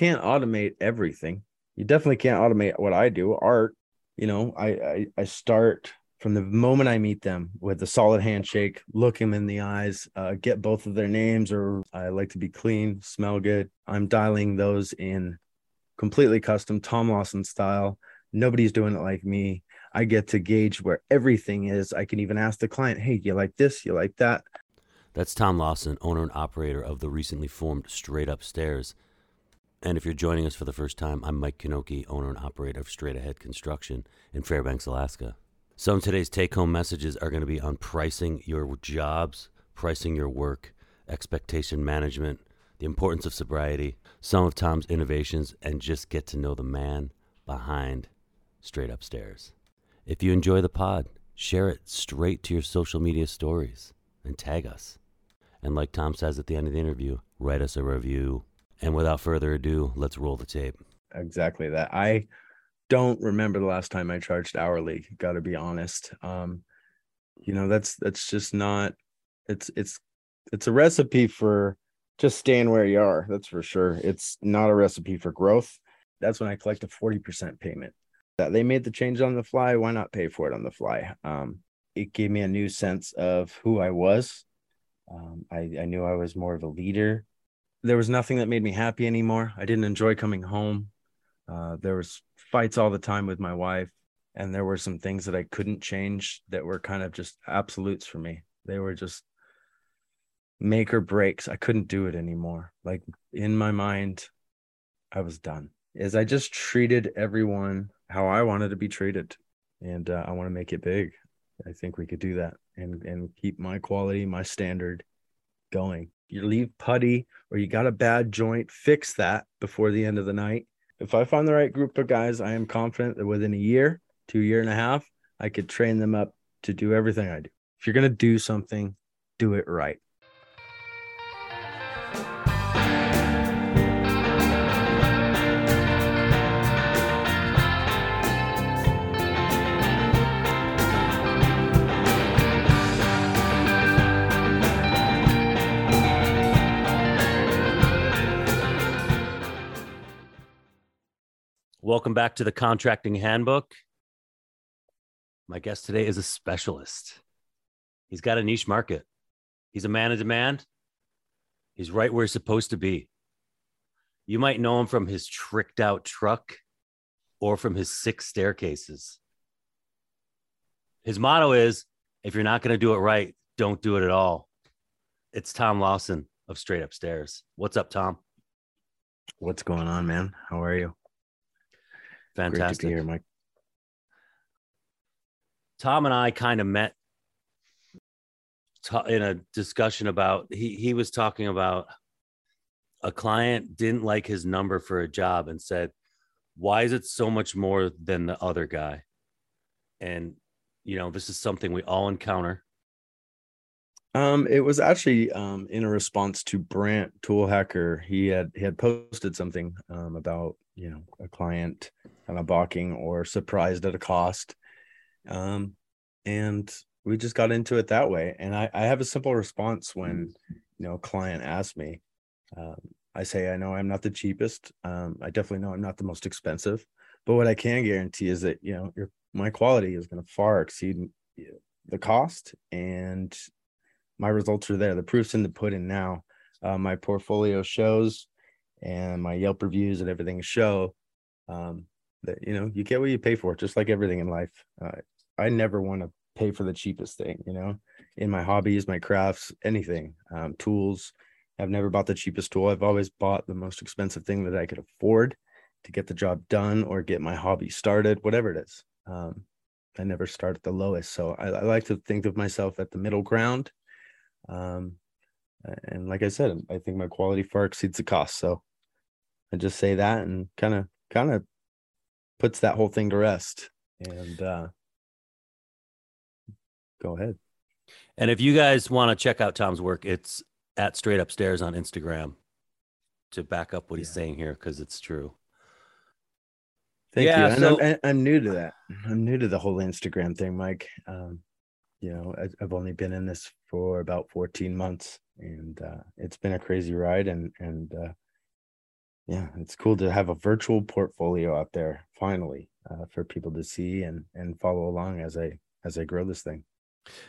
can't automate everything. You definitely can't automate what I do, art. You know, I I, I start from the moment I meet them with a solid handshake, look them in the eyes, uh, get both of their names, or I like to be clean, smell good. I'm dialing those in completely custom, Tom Lawson style. Nobody's doing it like me. I get to gauge where everything is. I can even ask the client, hey, you like this? You like that? That's Tom Lawson, owner and operator of the recently formed Straight Up Stairs. And if you're joining us for the first time, I'm Mike Knoche, owner and operator of Straight Ahead Construction in Fairbanks, Alaska. Some of today's take home messages are going to be on pricing your jobs, pricing your work, expectation management, the importance of sobriety, some of Tom's innovations, and just get to know the man behind Straight Up Stairs. If you enjoy the pod, share it straight to your social media stories and tag us. And like Tom says at the end of the interview, write us a review. And without further ado, let's roll the tape. Exactly that. I don't remember the last time I charged hourly. Got to be honest. Um, you know, that's that's just not. It's it's it's a recipe for just staying where you are. That's for sure. It's not a recipe for growth. That's when I collect a forty percent payment. That they made the change on the fly. Why not pay for it on the fly? Um, it gave me a new sense of who I was. Um, I, I knew I was more of a leader. There was nothing that made me happy anymore. I didn't enjoy coming home. Uh, there was fights all the time with my wife and there were some things that i couldn't change that were kind of just absolutes for me. They were just make or breaks. I couldn't do it anymore. Like in my mind i was done. Is i just treated everyone how i wanted to be treated and uh, i want to make it big. I think we could do that and and keep my quality my standard going you leave putty or you got a bad joint fix that before the end of the night if I find the right group of guys, I am confident that within a year, two year and a half, I could train them up to do everything I do. If you're going to do something, do it right. Welcome back to the Contracting Handbook. My guest today is a specialist. He's got a niche market. He's a man of demand. He's right where he's supposed to be. You might know him from his tricked out truck or from his six staircases. His motto is if you're not going to do it right, don't do it at all. It's Tom Lawson of Straight Up Stairs. What's up, Tom? What's going on, man? How are you? Fantastic. Great to be here, Mike. Tom and I kind of met in a discussion about he he was talking about a client didn't like his number for a job and said, "Why is it so much more than the other guy?" And you know, this is something we all encounter. Um, it was actually um in a response to Brant Tool Hacker. He had he had posted something um about you know a client kind of balking or surprised at a cost. Um and we just got into it that way. And i i have a simple response when you know a client asks me um, i say i know i'm not the cheapest. Um i definitely know i'm not the most expensive but what i can guarantee is that you know your my quality is going to far exceed the cost and my results are there. The proof's in the pudding now. Uh, my portfolio shows and my Yelp reviews and everything show um, that you know you get what you pay for, just like everything in life. Uh, I never want to pay for the cheapest thing, you know, in my hobbies, my crafts, anything, um, tools. I've never bought the cheapest tool. I've always bought the most expensive thing that I could afford to get the job done or get my hobby started, whatever it is. Um, I never start at the lowest. So I, I, like to think of myself at the middle ground. Um, and like I said, I think my quality far exceeds the cost. So I just say that and kind of kind of puts that whole thing to rest. And uh go ahead. And if you guys want to check out Tom's work, it's at Straight Up Stairs on Instagram to back up what yeah. he's saying here because it's true. Thank yeah, you. So, I'm, I'm, new to that. I'm new to the whole Instagram thing, Mike. Um, you know, I've only been in this for about 14 months, and uh, it's been a crazy ride. And and uh, yeah, it's cool to have a virtual portfolio out there finally uh, for people to see and and follow along as I as I grow this thing.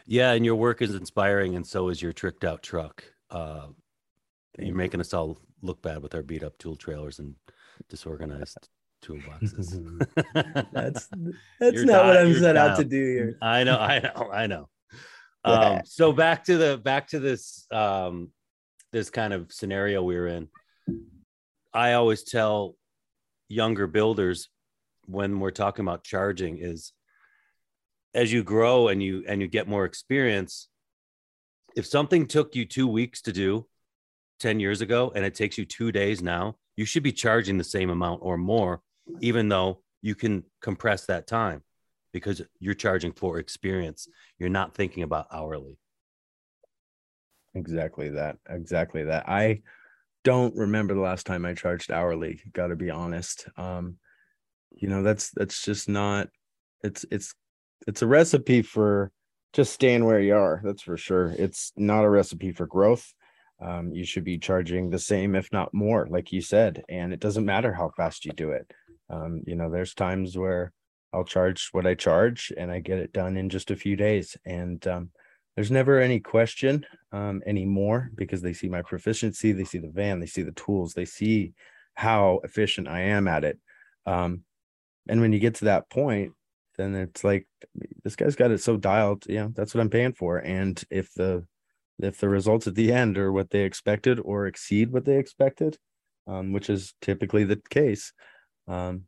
Yeah, and your work is inspiring, and so is your tricked out truck. Uh, you're making us all look bad with our beat up tool trailers and disorganized toolboxes. that's that's you're not what I'm set down. out to do here. I know, I know, I know. Um, so back to the back to this um, this kind of scenario we we're in. I always tell younger builders when we're talking about charging is as you grow and you and you get more experience if something took you 2 weeks to do 10 years ago and it takes you 2 days now you should be charging the same amount or more even though you can compress that time because you're charging for experience. You're not thinking about hourly. Exactly that. Exactly that. I don't remember the last time i charged hourly got to be honest. Um you know that's that's just not it's it's it's a recipe for just staying where you are that's for sure. It's not a recipe for growth. Um, you should be charging the same if not more like you said and it doesn't matter how fast you do it. Um, you know there's times where i'll charge what i charge and i get it done in just a few days and um, there's never any question um, anymore because they see my proficiency they see the van they see the tools they see how efficient i am at it. Um, and when you get to that point then it's like this guy's got it so dialed yeah that's what i'm paying for. And if the if the results at the end are what they expected or exceed what they expected um, which is typically the case um,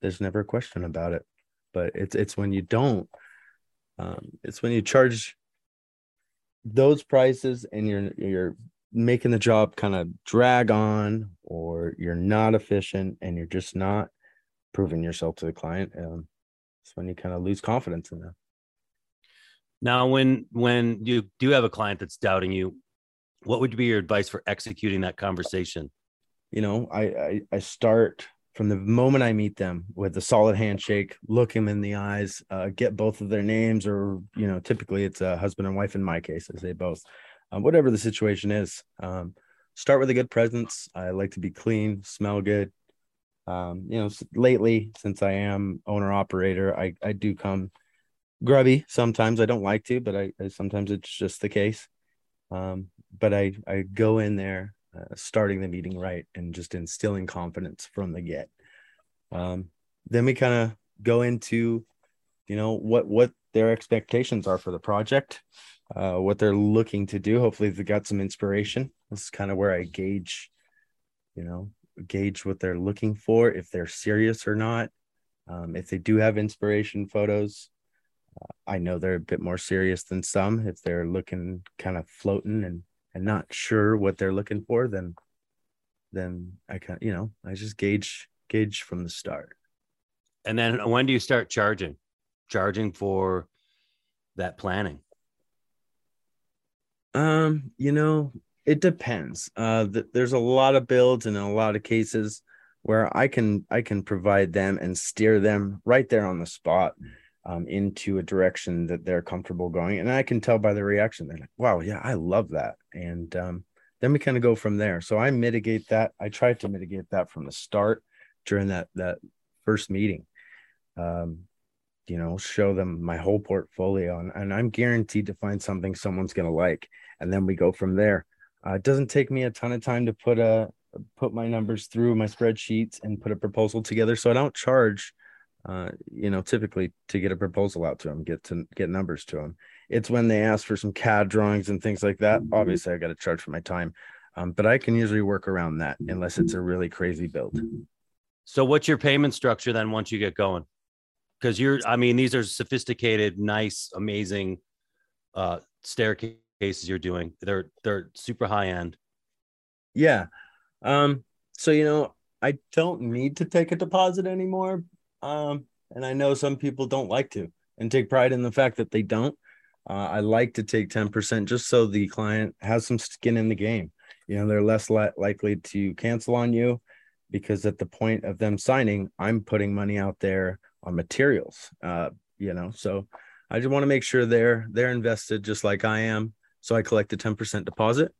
there's never a question about it. But it's it's when you don't um, it's when you charge those prices and you're you're making the job kind of drag on or you're not efficient and you're just not proving yourself to the client um, it's when you kind of lose confidence in them. Now when when you do have a client that's doubting you what would be your advice for executing that conversation? You know i i, I start from the moment I meet them with a solid handshake, look them in the eyes, uh, get both of their names, or you know, typically it's a husband and wife. In my case, I say both. Um, whatever the situation is, um, start with a good presence. I like to be clean, smell good, um, you know, lately since I am owner operator, I I do come grubby sometimes. I don't like to, but I, I sometimes it's just the case. Um, but I I go in there uh, starting the meeting right and just instilling confidence from the get. Um, then we kind of go into, you know, what what their expectations are for the project, uh, what they're looking to do. Hopefully, they got some inspiration. This is kind of where I gauge, you know, gauge what they're looking for, if they're serious or not. Um, if they do have inspiration photos, uh, I know they're a bit more serious than some. If they're looking kind of floating and and not sure what they're looking for, then then I can you know I just gauge gauge from the start. And then when do you start charging? Charging for that planning? Um, you know, it depends. Uh, th- there's a lot of builds and in a lot of cases where I can I can provide them and steer them right there on the spot um, into a direction that they're comfortable going, and I can tell by the reaction. They're like, "Wow, yeah, I love that," and um, then we kind of go from there. So I mitigate that. I tried to mitigate that from the start during that that first meeting. Um, you know, show them my whole portfolio, and, and I'm guaranteed to find something someone's going to like, and then we go from there uh, it doesn't take me a ton of time to put a put my numbers through my spreadsheets and put a proposal together. So I don't charge, uh, you know, typically to get a proposal out to them, get to get numbers to them. It's when they ask for some CAD drawings and things like that. Mm-hmm. Obviously, I got to charge for my time, um, but I can usually work around that unless it's a really crazy build. So, what's your payment structure then once you get going? Because you're, I mean, these are sophisticated, nice, amazing uh, staircase cases you're doing. They're they're super high end. Yeah. Um, so you know, I don't need to take a deposit anymore. Um, and I know some people don't like to and take pride in the fact that they don't. Uh, I like to take 10% just so the client has some skin in the game. You know, they're less li- likely to cancel on you because at the point of them signing, I'm putting money out there on materials. Uh, you know, so I just want to make sure they're they're invested just like I am. So I collect a 10% deposit.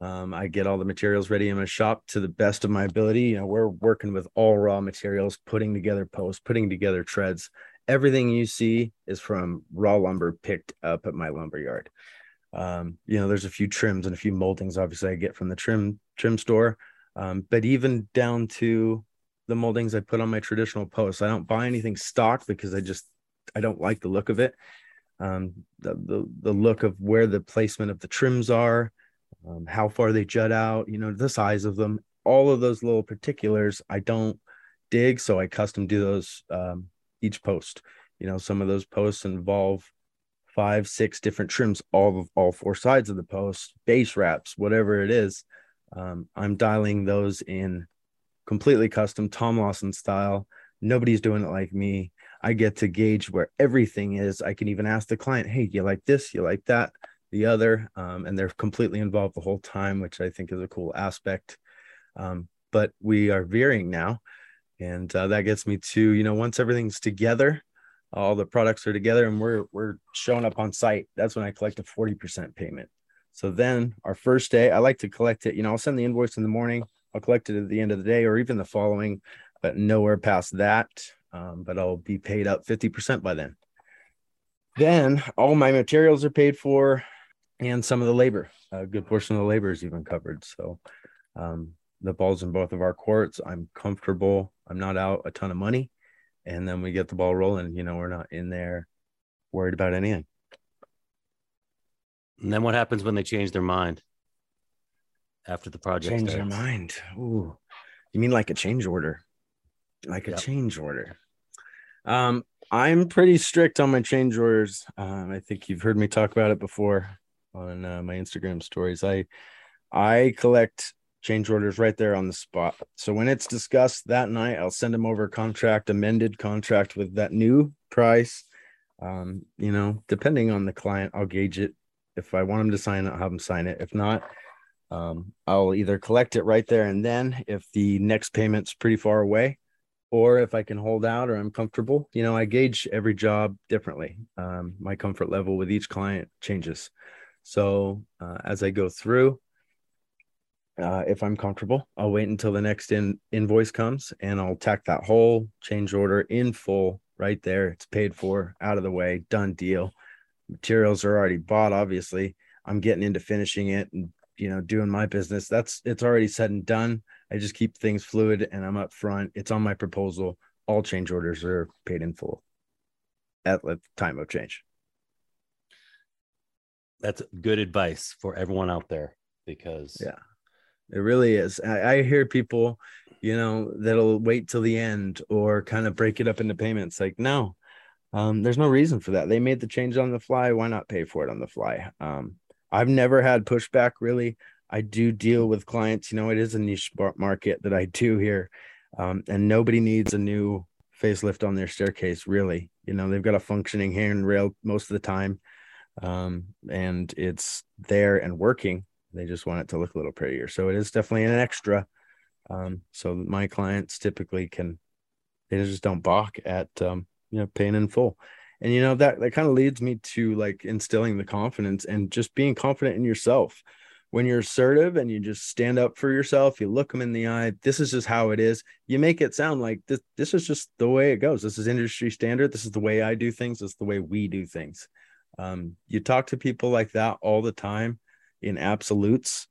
Um, I get all the materials ready in my shop to the best of my ability. You know, we're working with all raw materials, putting together posts, putting together treads. Everything you see is from raw lumber picked up at my lumber yard. Um, you know, there's a few trims and a few moldings, obviously, I get from the trim trim store. Um, but even down to the moldings I put on my traditional posts, I don't buy anything stock because I just I don't like the look of it. Um, the, the the look of where the placement of the trims are, um, how far they jut out, you know, the size of them, all of those little particulars I don't dig, so I custom do those um, each post. You know, some of those posts involve five, six different trims, all of all four sides of the post, base wraps, whatever it is. Um, I'm dialing those in completely custom Tom Lawson style. Nobody's doing it like me. I get to gauge where everything is. I can even ask the client, "Hey, you like this? You like that?" The other, um, and they're completely involved the whole time, which I think is a cool aspect. Um, but we are veering now, and uh, that gets me to you know once everything's together, all the products are together, and we're we're showing up on site. That's when I collect a forty percent payment. So then our first day, I like to collect it. You know, I'll send the invoice in the morning. I'll collect it at the end of the day or even the following, but nowhere past that. Um, but I'll be paid up 50% by then. Then all my materials are paid for and some of the labor. A good portion of the labor is even covered. So um, the ball's in both of our courts. I'm comfortable. I'm not out a ton of money. And then we get the ball rolling. You know, we're not in there worried about anything. And then what happens when they change their mind after the project? Change starts? their mind. Ooh, you mean like a change order? Like yep. a change order. Um, I'm pretty strict on my change orders. Um, I think you've heard me talk about it before on uh, my Instagram stories. I I collect change orders right there on the spot. So when it's discussed that night, I'll send them over a contract, amended contract with that new price. Um, you know, depending on the client, I'll gauge it if I want them to sign it, I'll have them sign it. If not, um, I'll either collect it right there and then if the next payment's pretty far away, or if I can hold out or I'm comfortable. You know, I gauge every job differently. Um, my comfort level with each client changes. So uh, as I go through, uh, if I'm comfortable, I'll wait until the next in, invoice comes and I'll tack that whole change order in full right there. It's paid for, out of the way, done deal. Materials are already bought obviously. I'm getting into finishing it and you know doing my business. That's it's already said and done. I just keep things fluid and i'm up front it's on my proposal. All change orders are paid in full at the time of change that's good advice for everyone out there because yeah it really is I, I hear people you know that'll wait till the end or kind of break it up into payments like no um, there's no reason for that. They made the change on the fly. Why not pay for it on the fly? Um, I've never had pushback really. I do deal with clients. You know, it is a niche market that I do here, um, and nobody needs a new facelift on their staircase. Really, you know, they've got a functioning handrail most of the time, um, and it's there and working. They just want it to look a little prettier. So it is definitely an extra. Um, so my clients typically can, they just don't balk at um, you know paying in full and you know that that kind of leads me to like instilling the confidence and just being confident in yourself when you're assertive and you just stand up for yourself you look them in the eye this is just how it is you make it sound like this this is just the way it goes this is industry standard this is the way i do things this is the way we do things um, you talk to people like that all the time in absolutes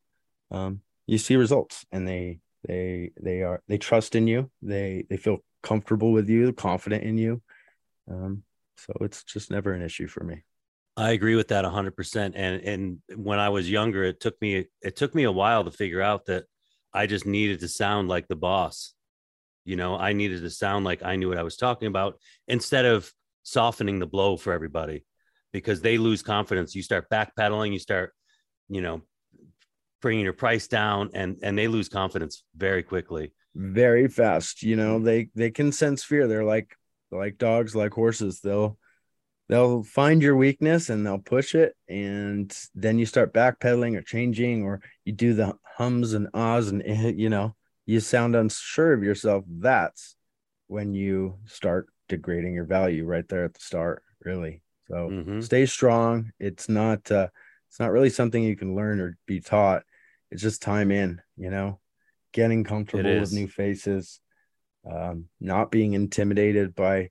um, you see results and they they they are they trust in you they they feel comfortable with you confident in you um, so it's just never an issue for me. I agree with that 100% and and when I was younger it took me it took me a while to figure out that I just needed to sound like the boss. You know, I needed to sound like I knew what I was talking about instead of softening the blow for everybody because they lose confidence. You start backpedaling, you start, you know, bringing your price down and and they lose confidence very quickly. Very fast. You know, they they can sense fear. They're like like dogs, like horses. They'll they'll find your weakness and they'll push it, and then you start backpedaling or changing, or you do the hums and ahs, and you know you sound unsure of yourself. That's when you start degrading your value right there at the start. Really. So mm-hmm. stay strong. It's not uh, it's not really something you can learn or be taught. it's just time in, you know, getting comfortable with new faces, um, not being intimidated by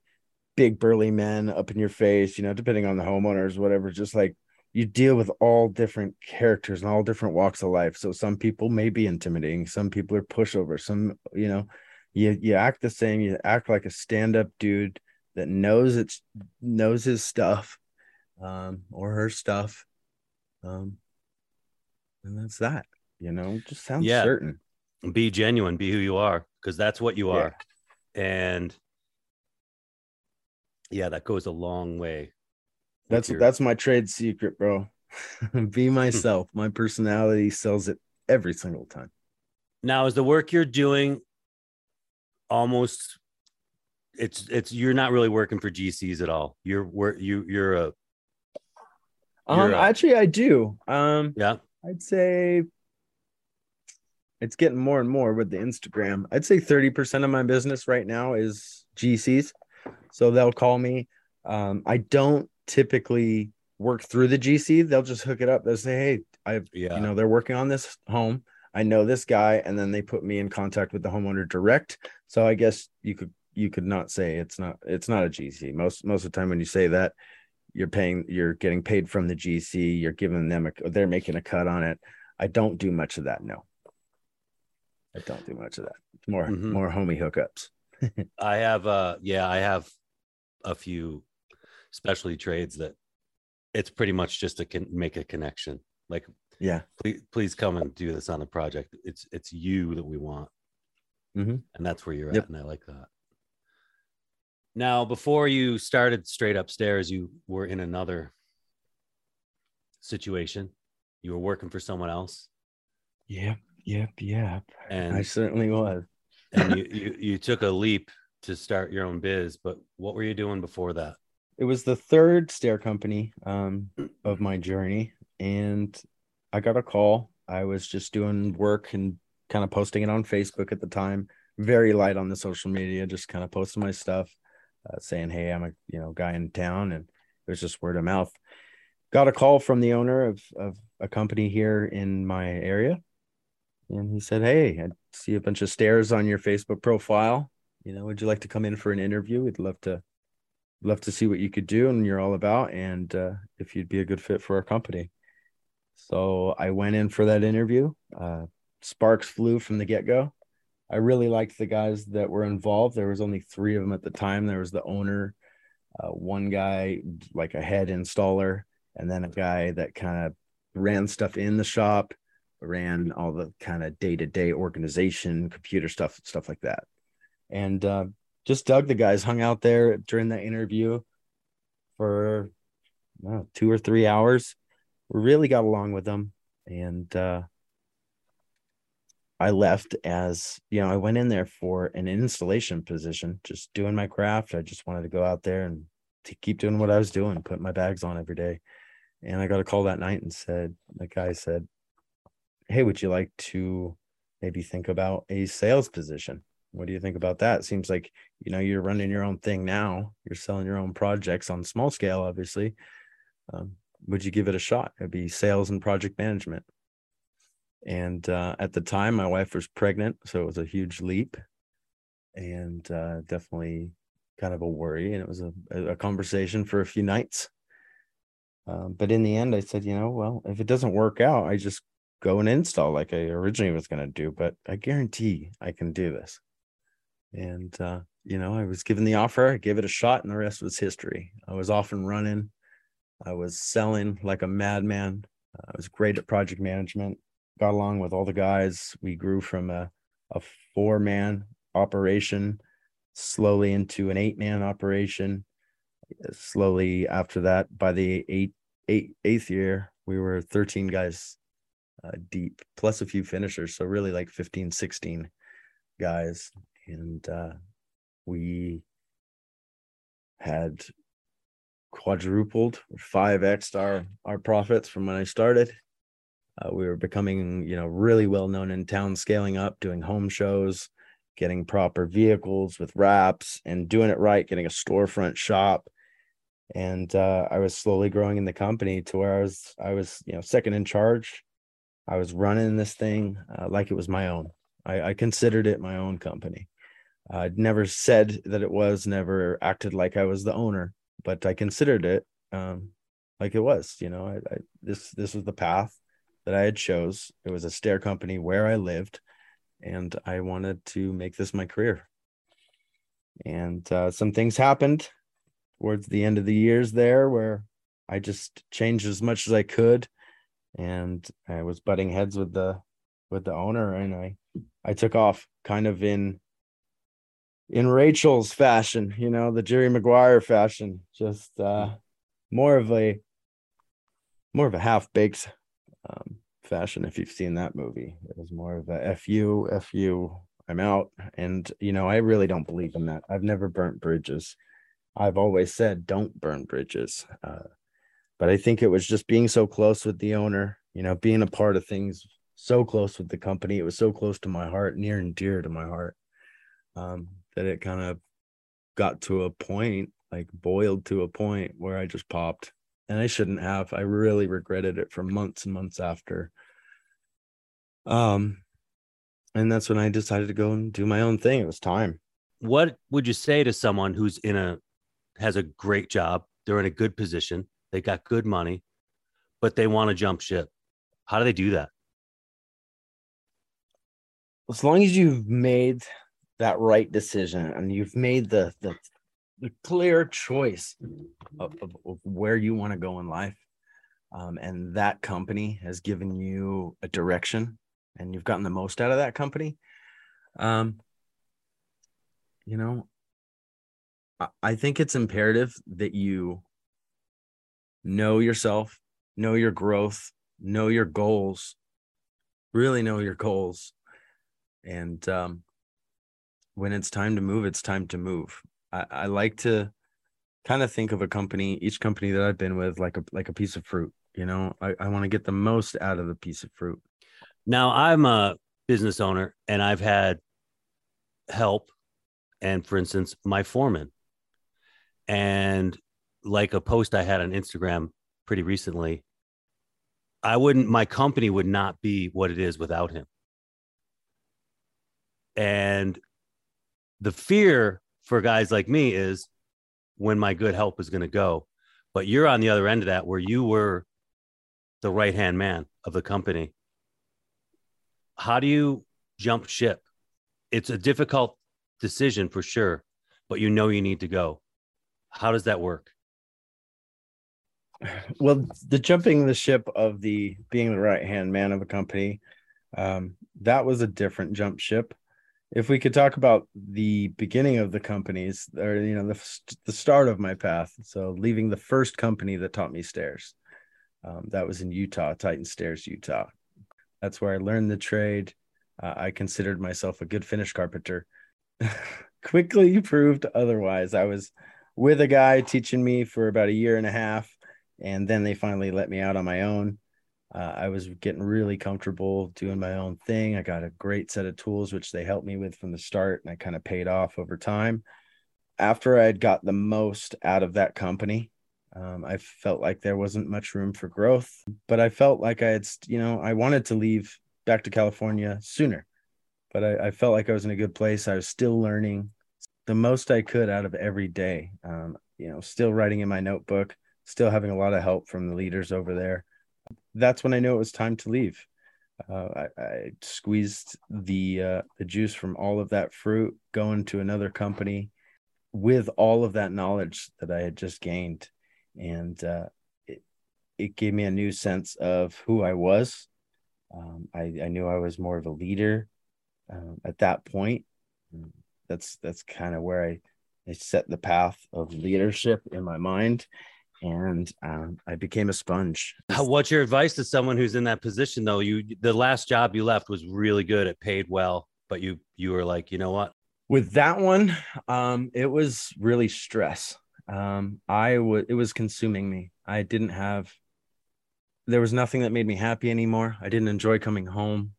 big burly men up in your face, you know, depending on the homeowners, whatever, just like you deal with all different characters and all different walks of life. So some people may be intimidating, some people are pushovers, some, you know, you you act the same, you act like a stand-up dude that knows it's knows his stuff um or her stuff. Um and that's that, you know, just sounds yeah. certain. Be genuine, be who you are, because that's what you are. Yeah. And yeah, that goes a long way. That's your... that's my trade secret, bro. Be hmm. myself. my personality sells it every single time. Now, is the work you're doing almost it's it's you're not really working for GCs at all. You're work you you're a um a, actually I do. Um yeah. I'd say it's getting more and more with the Instagram. I'd say 30% of my business right now is GCs. So they'll call me. Um, I don't typically work through the GC. They'll just hook it up. They'll say, Hey, I've, yeah. you know, they're working on this home. I know this guy. And then they put me in contact with the homeowner direct. So I guess you could, you could not say it's not, it's not a GC. Most, most of the time when you say that, you're paying, you're getting paid from the GC, you're giving them a, they're making a cut on it. I don't do much of that. No, I don't do much of that. More, mm-hmm. more homie hookups. I have, uh, yeah, I have a few specialty trades that it's pretty much just to con- make a connection. Like, yeah, please, please come and do this on the project. It's it's you that we want, mm-hmm. and that's where you're yep. at, and I like that. Now, before you started straight up stairs, you were in another situation. You were working for someone else. Yep, yep, yep. And I certainly was. and you, you you took a leap to start your own biz, but what were you doing before that? It was the third stair company um, of my journey, and I got a call. I was just doing work and kind of posting it on Facebook at the time. Very light on the social media, just kind of posting my stuff, uh, saying, "Hey, I'm a you know guy in town," and it was just word of mouth. Got a call from the owner of of a company here in my area, and he said, "Hey, I see a bunch of stairs on your Facebook profile you know, would you like to come in for an interview? We'd love to love to see what you could do and you're all about and uh, if you'd be a good fit for our company. So I went in for that interview. Uh, sparks flew from the get-go. I really liked the guys that were involved. There was only three of them at the time. There was the owner, uh, one guy like a head installer, and then a guy that kind of ran stuff in the shop, ran all the kind of day-to-day organization, computer stuff, stuff like that and uh, just dug the guys. Hung out there during that interview for know, two or three hours. We really got along with them, and uh, I left as you know I went in there for an installation position, just doing my craft. I just wanted to go out there and to keep doing what I was doing, put my bags on every day. And I got a call that night and said, the guy said, Hey, would you like to maybe think about a sales position? What do you think about that? Seems like you know you're running your own thing now. You're selling your own projects on small scale, obviously. Um, would you give it a shot? It'd be sales and project management. And uh, at the time, my wife was pregnant, so it was a huge leap, and uh, definitely kind of a worry. And it was a, a conversation for a few nights. Um, but in the end, I said, you know, well, if it doesn't work out, I just go and install like I originally was going to do. But I guarantee I can do this and uh, you know i was given the offer i gave it a shot and the rest was history i was off and running i was selling like a madman i was great at project management got along with all the guys. We grew from a, a four man operation slowly into an eight man operation. Slowly after that by the eight, eight eighth year we were 13 guys uh, deep plus a few finishers so really like 15 16 guys. And uh, we had quadrupled 5x our our profits from when i started uh, we were becoming you know really well known in town scaling up doing home shows getting proper vehicles with wraps and doing it right getting a storefront shop and uh, i was slowly growing in the company to where i was i was you know second in charge I was running this thing uh, like it was my own. I, I considered it my own company. I'd never said that it was, never acted like I was the owner, but I considered it um, like it was. You know, I, I, this this was the path that I had chose. It was a stair company where I lived, and I wanted to make this my career. And uh, some things happened towards the end of the years there where I just changed as much as I could, and I was butting heads with the with the owner, and I I took off kind of in in Rachel's fashion, you know, the Jerry Maguire fashion, just uh more of a more of a half baked fashion. If you've seen that movie, it was more of a fu fu. I'm out, and you know, I really don't believe in that. I've never burnt bridges. I've always said don't burn bridges. Uh, but I think it was just being so close with the owner, you know, being a part of things so close with the company. It was so close to my heart, near and dear to my heart, um, that it kind of got to a point, like boiled to a point where I just popped. And I shouldn't have. I really regretted it for months and months after. Um, and that's when I decided to go and do my own thing. It was time. What would you say to someone who's in a has a great job, they're in a good position, they got good money, but they want to jump ship? How do they do that? As long as you've made that right decision and you've made the the, the clear choice of, of, of where you want to go in life um, and that company has given you a direction and you've gotten the most out of that company um, you know i think it's imperative that you know yourself know your growth know your goals really know your goals and um, when it's time to move, it's time to move. I, I like to kind of think of a company, each company that I've been with, like a like a piece of fruit. You know, I, I want to get the most out of the piece of fruit. Now I'm a business owner and I've had help and for instance, my foreman. And like a post I had on Instagram pretty recently, I wouldn't my company would not be what it is without him. And the fear for guys like me is when my good help is going to go. But you're on the other end of that where you were the right hand man of the company. How do you jump ship? It's a difficult decision for sure, but you know you need to go. How does that work? Well, the jumping the ship of the being the right hand man of a company, um, that was a different jump ship if we could talk about the beginning of the companies or you know the, the start of my path so leaving the first company that taught me stairs. Um, that was in utah titan stairs utah. That's where i learned the trade. Uh, i considered myself a good finish carpenter. Quickly proved otherwise. I was with a guy teaching me for about a year and a half and then they finally let me out on my own uh, I was getting really comfortable doing my own thing. I got a great set of tools, which they helped me with from the start, and I kind of paid off over time. After I had got the most out of that company, um, I felt like there wasn't much room for growth, but I felt like I had, you know, I wanted to leave back to California sooner, but I, I felt like I was in a good place. I was still learning the most I could out of every day. Um, you know, still writing in my notebook, still having a lot of help from the leaders over there that's when I knew it was time to leave. Uh, I, I, squeezed the uh, the juice from all of that fruit, going to another company with all of that knowledge that I had just gained, and uh, it it gave me a new sense of who I was. Um, I, I knew I was more of a leader um, at that point. That's that's kind of where I I set the path of leadership in my mind, and um, I became a sponge. What's your advice to someone who's in that position though? You the last job you left was really good, it paid well, but you you were like, you know what? With that one, um, it was really stress. Um, I was it was consuming me. I didn't have there was nothing that made me happy anymore. I didn't enjoy coming home.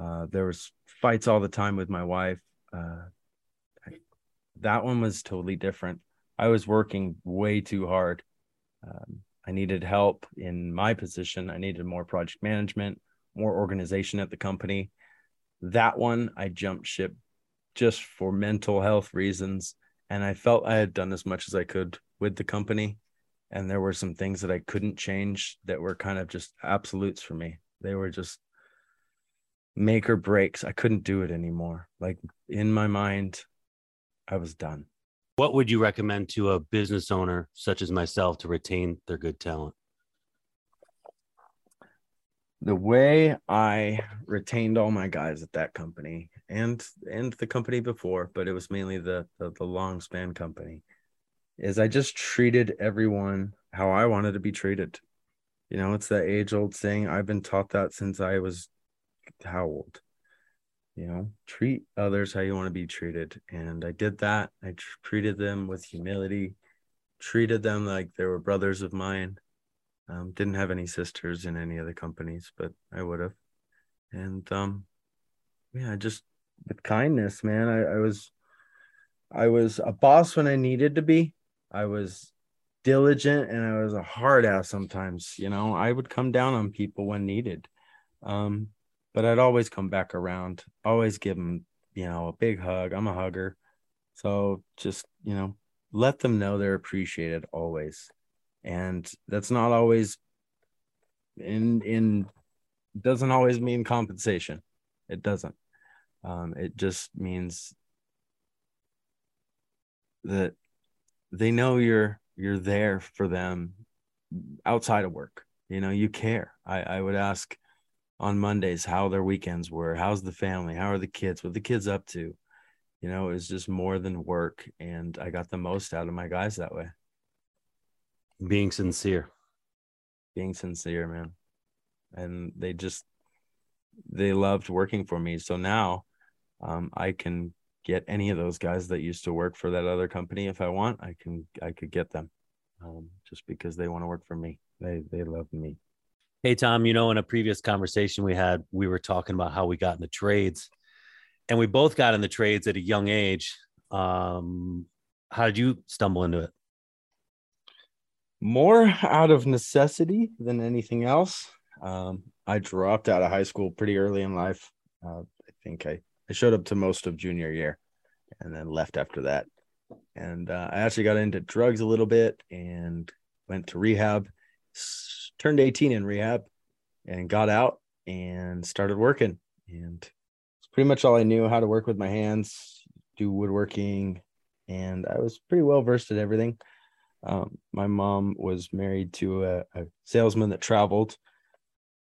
Uh, there was fights all the time with my wife. Uh, I, that one was totally different. I was working way too hard um, I needed help in my position. I needed more project management, more organization at the company. That one I jumped ship just for mental health reasons. And I felt I had done as much as I could with the company. And there were some things that I couldn't change that were kind of just absolutes for me. They were just make or breaks. I couldn't do it anymore. Like in my mind, I was done. What would you recommend to a business owner such as myself to retain their good talent? The way I retained all my guys at that company and and the company before, but it was mainly the the, the long span company, is I just treated everyone how I wanted to be treated. You know, it's that age old saying. I've been taught that since I was how old? You know, treat others how you want to be treated. And I did that. I tr- treated them with humility, treated them like they were brothers of mine. Um, didn't have any sisters in any other companies, but I would have. And um, yeah, just with kindness, man. I, I was I was a boss when I needed to be. I was diligent and I was a hard ass sometimes. You know, I would come down on people when needed. Um, but I'd always come back around, always give them, you know, a big hug. I'm a hugger. So just, you know, let them know they're appreciated always. And that's not always in in doesn't always mean compensation. It doesn't. Um, it just means that they know you're you're there for them outside of work. You know, you care. I, I would ask on Mondays how their weekends were, how's the family, how are the kids, what the kids up to. You know, it was just more than work. And I got the most out of my guys that way. Being sincere. Being sincere, man. And they just they loved working for me. So now um, I can get any of those guys that used to work for that other company if I want. I can I could get them um, just because they want to work for me. They they love me. Hey, Tom, you know, in a previous conversation we had, we were talking about how we got in the trades and we both got in the trades at a young age. Um, how did you stumble into it? More out of necessity than anything else. Um, I dropped out of high school pretty early in life. Uh, I think I, I showed up to most of junior year and then left after that. And uh, I actually got into drugs a little bit and went to rehab turned 18 in rehab and got out and started working. And it's pretty much all I knew how to work with my hands, do woodworking, and I was pretty well versed at everything. Um, my mom was married to a, a, salesman that traveled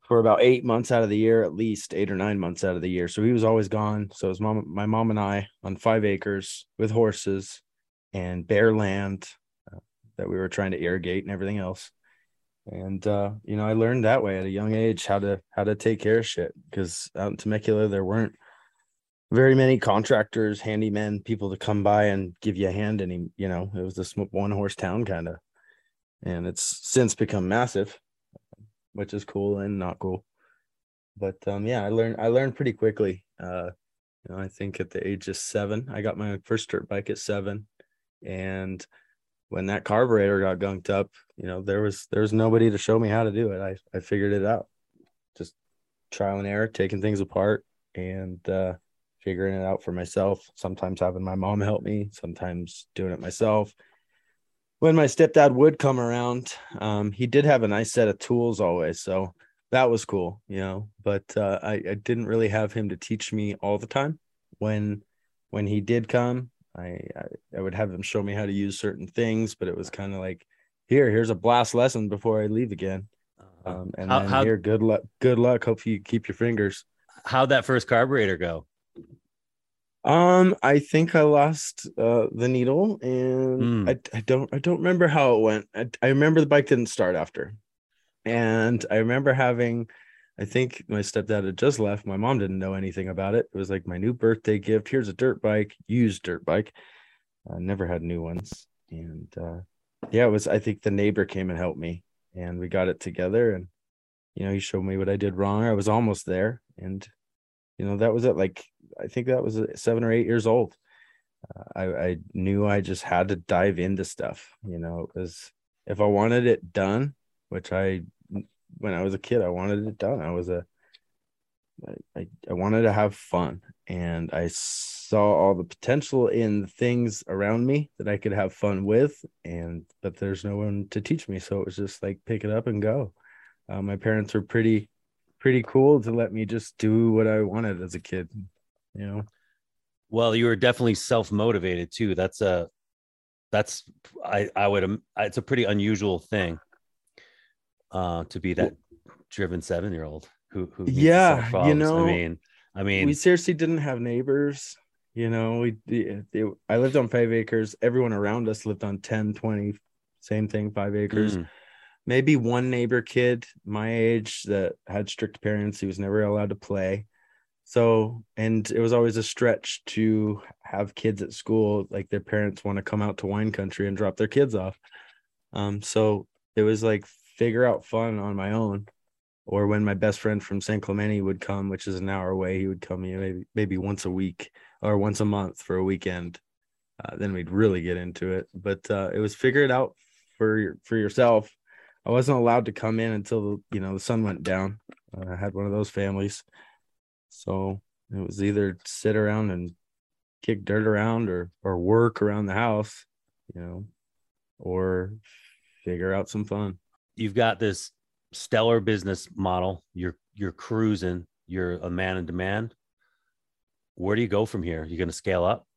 for about eight months out of the year, at least eight or nine months out of the year. So he was always gone. So was mom, my mom and I on five acres with horses and bare land uh, that we were trying to irrigate and everything else and uh, you know i learned that way at a young age how to how to take care of shit because out in temecula there weren't very many contractors handymen people to come by and give you a hand and you know it was this one horse town kind of and it's since become massive which is cool and not cool. But um yeah i learned i learned pretty quickly uh you know i think at the age of seven i got my first dirt bike at seven. And when that carburetor got gunked up, you know, there was there was nobody to show me how to do it. I I figured it out. Just trial and error, taking things apart and uh figuring it out for myself. Sometimes having my mom help me, sometimes doing it myself. When my stepdad would come around, um, he did have a nice set of tools always. So that was cool, you know, but uh, I, I didn't really have him to teach me all the time. When when he did come, I, I, I would have them show me how to use certain things, but it was kind of like, here, here's a blast lesson before I leave again. Uh-huh. Um, and how, then how, here, good luck, good luck. Hope you keep your fingers. How'd that first carburetor go? Um, I think I lost uh the needle, and mm. I, I don't I don't remember how it went. I, I remember the bike didn't start after, and I remember having I think my stepdad had just left. My mom didn't know anything about it. It was like my new birthday gift. Here's a dirt bike, used dirt bike. I never had new ones. And uh, yeah, it was, I think the neighbor came and helped me and we got it together. And, you know, he showed me what I did wrong. I was almost there. And, you know, that was it. Like, I think that was uh, seven or eight years old. Uh, I, I knew I just had to dive into stuff. You know, was, if I wanted it done, which I when I was a kid, I wanted it done. I was a I, I, wanted to have fun and I saw all the potential in things around me that I could have fun with. And but there's no one to teach me. So it was just like pick it up and go. Uh, my parents were pretty, pretty cool to let me just do what I wanted as a kid, you know. Well, you were definitely self motivated too. That's a, that's I I would it's a pretty unusual thing, uh, to be that driven seven year old who who yeah you know I mean I mean we seriously didn't have neighbors. You know, we I lived on five acres. Everyone around us lived on 10, 20, same thing, five acres. Mm. Maybe one neighbor kid my age that had strict parents. He was never allowed to play. So, and it was always a stretch to have kids at school, like their parents want to come out to wine country and drop their kids off. Um, so it was like figure out fun on my own or when my best friend from San Clemente would come, which is an hour away, he would come you know, maybe maybe once a week or once a month for a weekend. Uh, then we'd really get into it. But uh, it was figure it out for for yourself. I wasn't allowed to come in until you know the sun went down. Uh, I had one of those families, so it was either sit around and kick dirt around or or work around the house, you know, or figure out some fun. You've got this stellar business model. You're you're cruising. You're a man in demand. Where do you go from here? You're going to scale up.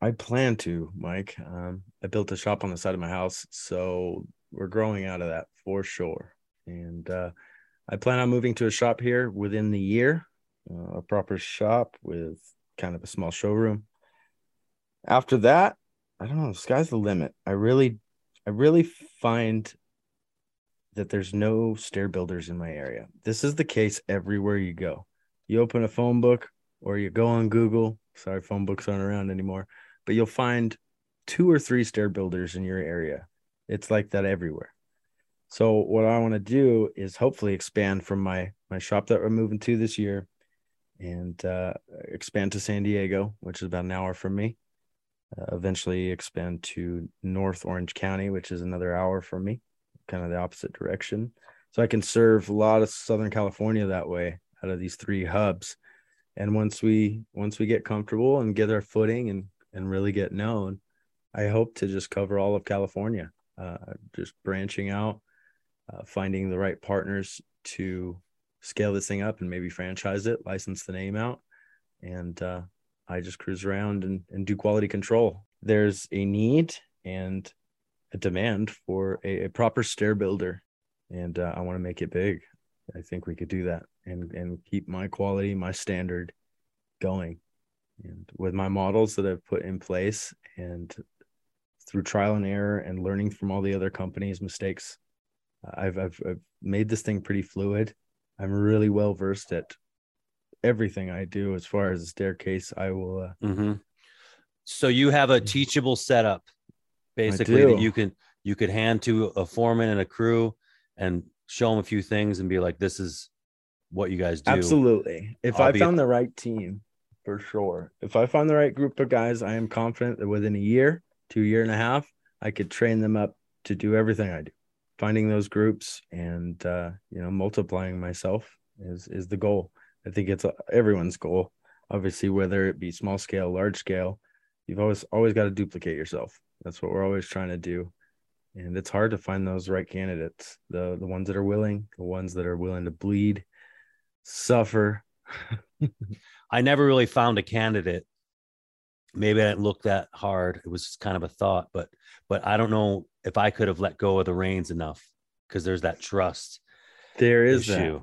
I plan to, Mike. Um, I built a shop on the side of my house, so we're growing out of that for sure. And uh, I plan on moving to a shop here within the year, uh, a proper shop with kind of a small showroom. After that, I don't know. The sky's the limit. I really, I really find that there's no stair builders in my area. This is the case everywhere you go. You open a phone book or you go on Google. Sorry, phone books aren't around anymore, but you'll find two or three stair builders in your area. It's like that everywhere. So what I want to do is hopefully expand from my my shop that we're moving to this year and uh, expand to San Diego, which is about an hour from me. Uh, eventually expand to North Orange County, which is another hour from me kind of the opposite direction. So I can serve a lot of Southern California that way out of these three hubs. And once we once we get comfortable and get our footing and and really get known, I hope to just cover all of California. Uh, just branching out, uh, finding the right partners to scale this thing up and maybe franchise it, license the name out, and uh, I just cruise around and, and do quality control. There's a need and a demand for a, a proper stair builder, and uh, I want to make it big. I think we could do that and and keep my quality, my standard going. And with my models that I've put in place and through trial and error and learning from all the other companies' mistakes, I've I've, I've made this thing pretty fluid. I'm really well versed at everything I do as far as the staircase. I will. Uh, mm-hmm. So you have a teachable setup basically that you can you could hand to a foreman and a crew and show them a few things and be like this is what you guys do absolutely if I'll i found the right team for sure if i found the right group of guys i am confident that within a year two year and a half i could train them up to do everything i do finding those groups and uh, you know multiplying myself is is the goal i think it's uh, everyone's goal obviously whether it be small scale large scale you've always always got to duplicate yourself that's what we're always trying to do. And it's hard to find those right candidates, the the ones that are willing, the ones that are willing to bleed, suffer. I never really found a candidate. Maybe I didn't look that hard. It was kind of a thought, but but I don't know if I could have let go of the reins enough because there's that trust. There is issue. That.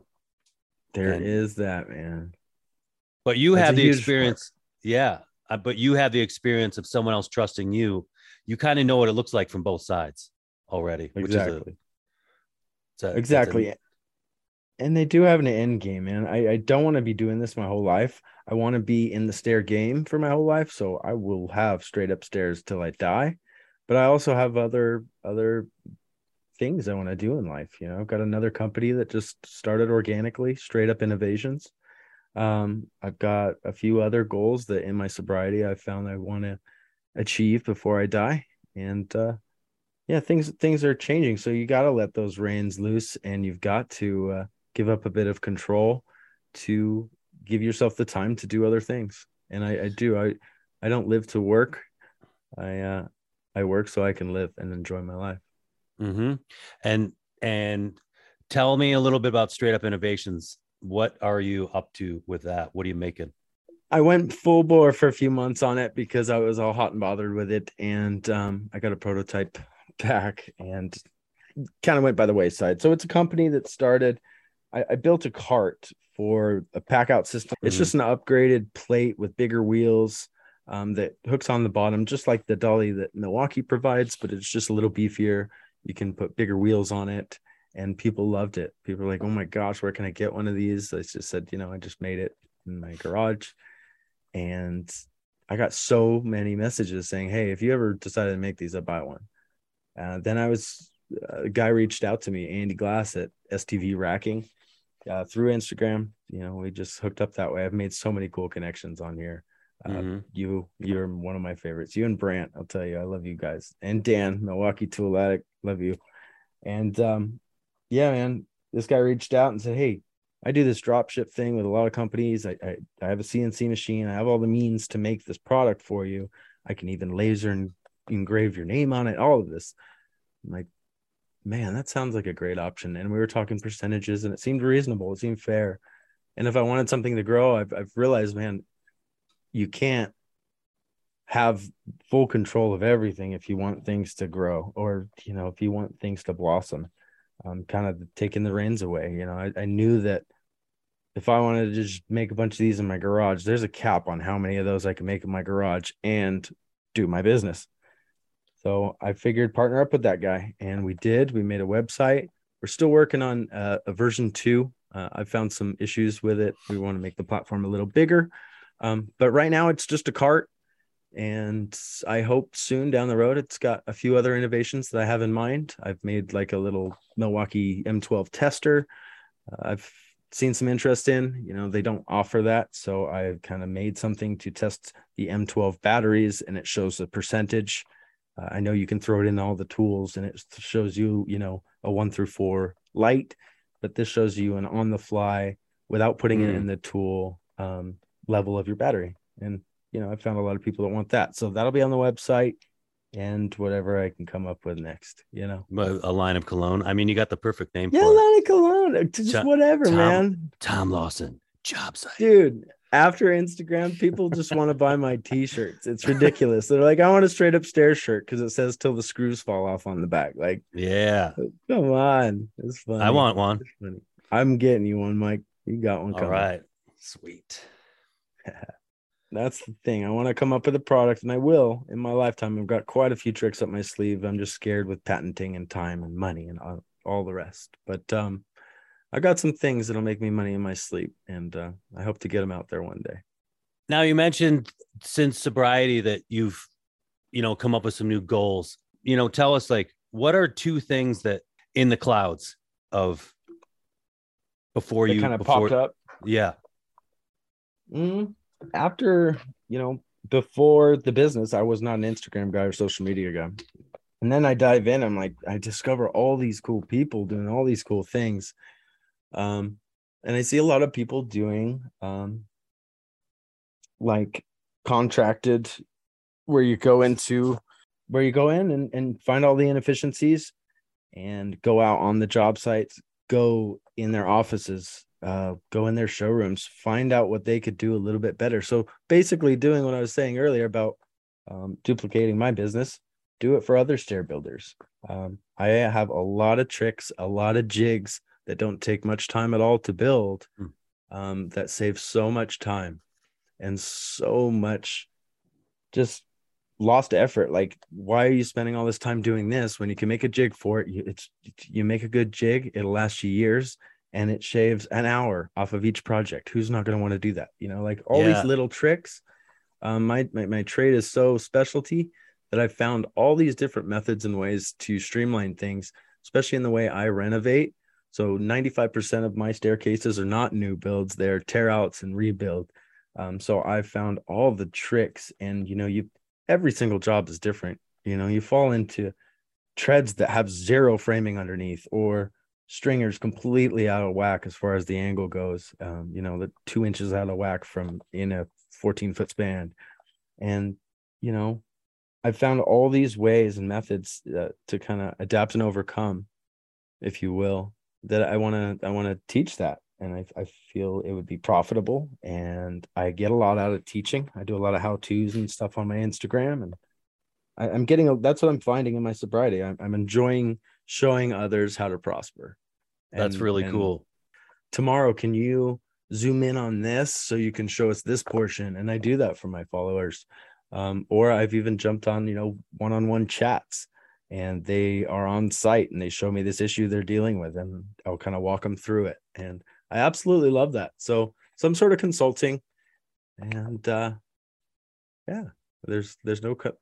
There and, is that, man. But you That's have the experience. Part. Yeah. Uh, but you have the experience of someone else trusting you you kind of know what it looks like from both sides already. Exactly. A, a, exactly. A, and they do have an end game, man. I, I don't want to be doing this my whole life. I want to be in the stair game for my whole life. So I will have straight up stairs till I die. But I also have other other things I want to do in life. You know, I've got another company that just started organically, straight up innovations. Um, I've got a few other goals that in my sobriety I found I want to achieve before I die. And uh, yeah, things things are changing. So you got to let those reins loose, and you've got to uh, give up a bit of control to give yourself the time to do other things. And I, I do. I I don't live to work. I uh I work so I can live and enjoy my life. Mm-hmm. And and tell me a little bit about Straight Up Innovations. What are you up to with that? What are you making? I went full bore for a few months on it because I was all hot and bothered with it, and um, I got a prototype back and kind of went by the wayside. So it's a company that started. I, I built a cart for a pack out system. Mm-hmm. It's just an upgraded plate with bigger wheels um, that hooks on the bottom, just like the dolly that Milwaukee provides, but it's just a little beefier. You can put bigger wheels on it, and people loved it. People were like, "Oh my gosh, where can I get one of these?" I just said, you know, I just made it in my garage, and I got so many messages saying, "Hey, if you ever decided to make these, I buy one." Uh, then I was uh, a guy reached out to me, Andy Glass at STV Racking, uh, through Instagram. You know, we just hooked up that way. I've made so many cool connections on here. Uh, mm-hmm. You, you're one of my favorites. You and Brant, I'll tell you, I love you guys. And Dan, Milwaukee Tool Addict, love you. And um, yeah, man, this guy reached out and said, "Hey, I do this drop ship thing with a lot of companies. I, I, I have a CNC machine. I have all the means to make this product for you. I can even laser and engrave your name on it. All of this." I'm like, man, that sounds like a great option. And we were talking percentages, and it seemed reasonable. It seemed fair. And if I wanted something to grow, I've, I've realized, man, you can't have full control of everything if you want things to grow or you know if you want things to blossom. Um kind of taking the reins away you know. I, I knew that if i wanted to just make a bunch of these in my garage there's a cap on how many of those i can make in my garage and do my business. So i figured partner up with that guy and we did. We made a website. We're still working on uh, a version two. Uh, i found some issues with it. We want to make the platform a little bigger um, but right now it's just a cart. And I hope soon down the road, it's got a few other innovations that I have in mind. I've made like a little Milwaukee M12 tester. Uh, I've seen some interest in, you know, they don't offer that. So I've kind of made something to test the M12 batteries and it shows the percentage. Uh, I know you can throw it in all the tools and it shows you, you know, a one through four light, but this shows you an on the fly without putting mm. it in the tool um, level of your battery. And you know, I found a lot of people that want that. So that'll be on the website and whatever I can come up with next, you know. A line of cologne. I mean, you got the perfect name yeah, for it. line of cologne. Just Tom, whatever, Tom, man. Tom Lawson, job site. Dude, after Instagram, people just want to buy my t-shirts. It's ridiculous. They're like, I want a straight up stairs shirt because it says till the screws fall off on the back. Like, yeah. Come on. It's fun. I want one. I'm getting you one, Mike. You got one coming. All right. Sweet. That's the thing. I want to come up with a product, and I will in my lifetime. I've got quite a few tricks up my sleeve. I'm just scared with patenting and time and money and all, all the rest. But um, I got some things that'll make me money in my sleep, and uh, I hope to get them out there one day. Now you mentioned since sobriety that you've, you know, come up with some new goals. You know, tell us like what are two things that in the clouds of before you kind of before, popped up. Yeah. Mm, after you know, before the business, I was not an Instagram guy or social media guy. And then I dive in, I'm like, I discover all these cool people doing all these cool things. Um, and I see a lot of people doing um like contracted where you go into where you go in and, and find all the inefficiencies and go out on the job sites, go in their offices uh, go in their showrooms, find out what they could do a little bit better. So basically, doing what I was saying earlier about um, duplicating my business, do it for other stair builders. Um, I have a lot of tricks, a lot of jigs that don't take much time at all to build, mm. um, that save so much time and so much just lost effort. Like, why are you spending all this time doing this when you can make a jig for it? You, it's you make a good jig, it'll last you years and it shaves an hour off of each project. Who's not going to want to do that? You know, like all yeah. these little tricks. Um, my, my my trade is so specialty that I've found all these different methods and ways to streamline things, especially in the way I renovate. So 95% of my staircases are not new builds; they're tear outs and rebuild. Um, so I've found all the tricks, and you know, you every single job is different. You know, you fall into treads that have zero framing underneath, or stringer's completely out of whack as far as the angle goes. Um, you know, the two inches out of whack from in a 14 foot span. And, you know, I've found all these ways and methods uh, to kind of adapt and overcome, if you will, that I want to, I want to teach that. And I, I feel it would be profitable and I get a lot out of teaching. I do a lot of how to's and stuff on my Instagram and I, am getting, a, that's what I'm finding in my sobriety. I'm, I'm enjoying showing others how to prosper. And, That's really cool. Tomorrow, can you zoom in on this so you can show us this portion? And I do that for my followers. Um, or I've even jumped on, you know, one-on-one chats and they are on site and they show me this issue they're dealing with and I'll kind of walk them through it. And I absolutely love that. So some sort of consulting and uh yeah, there's there's no cut.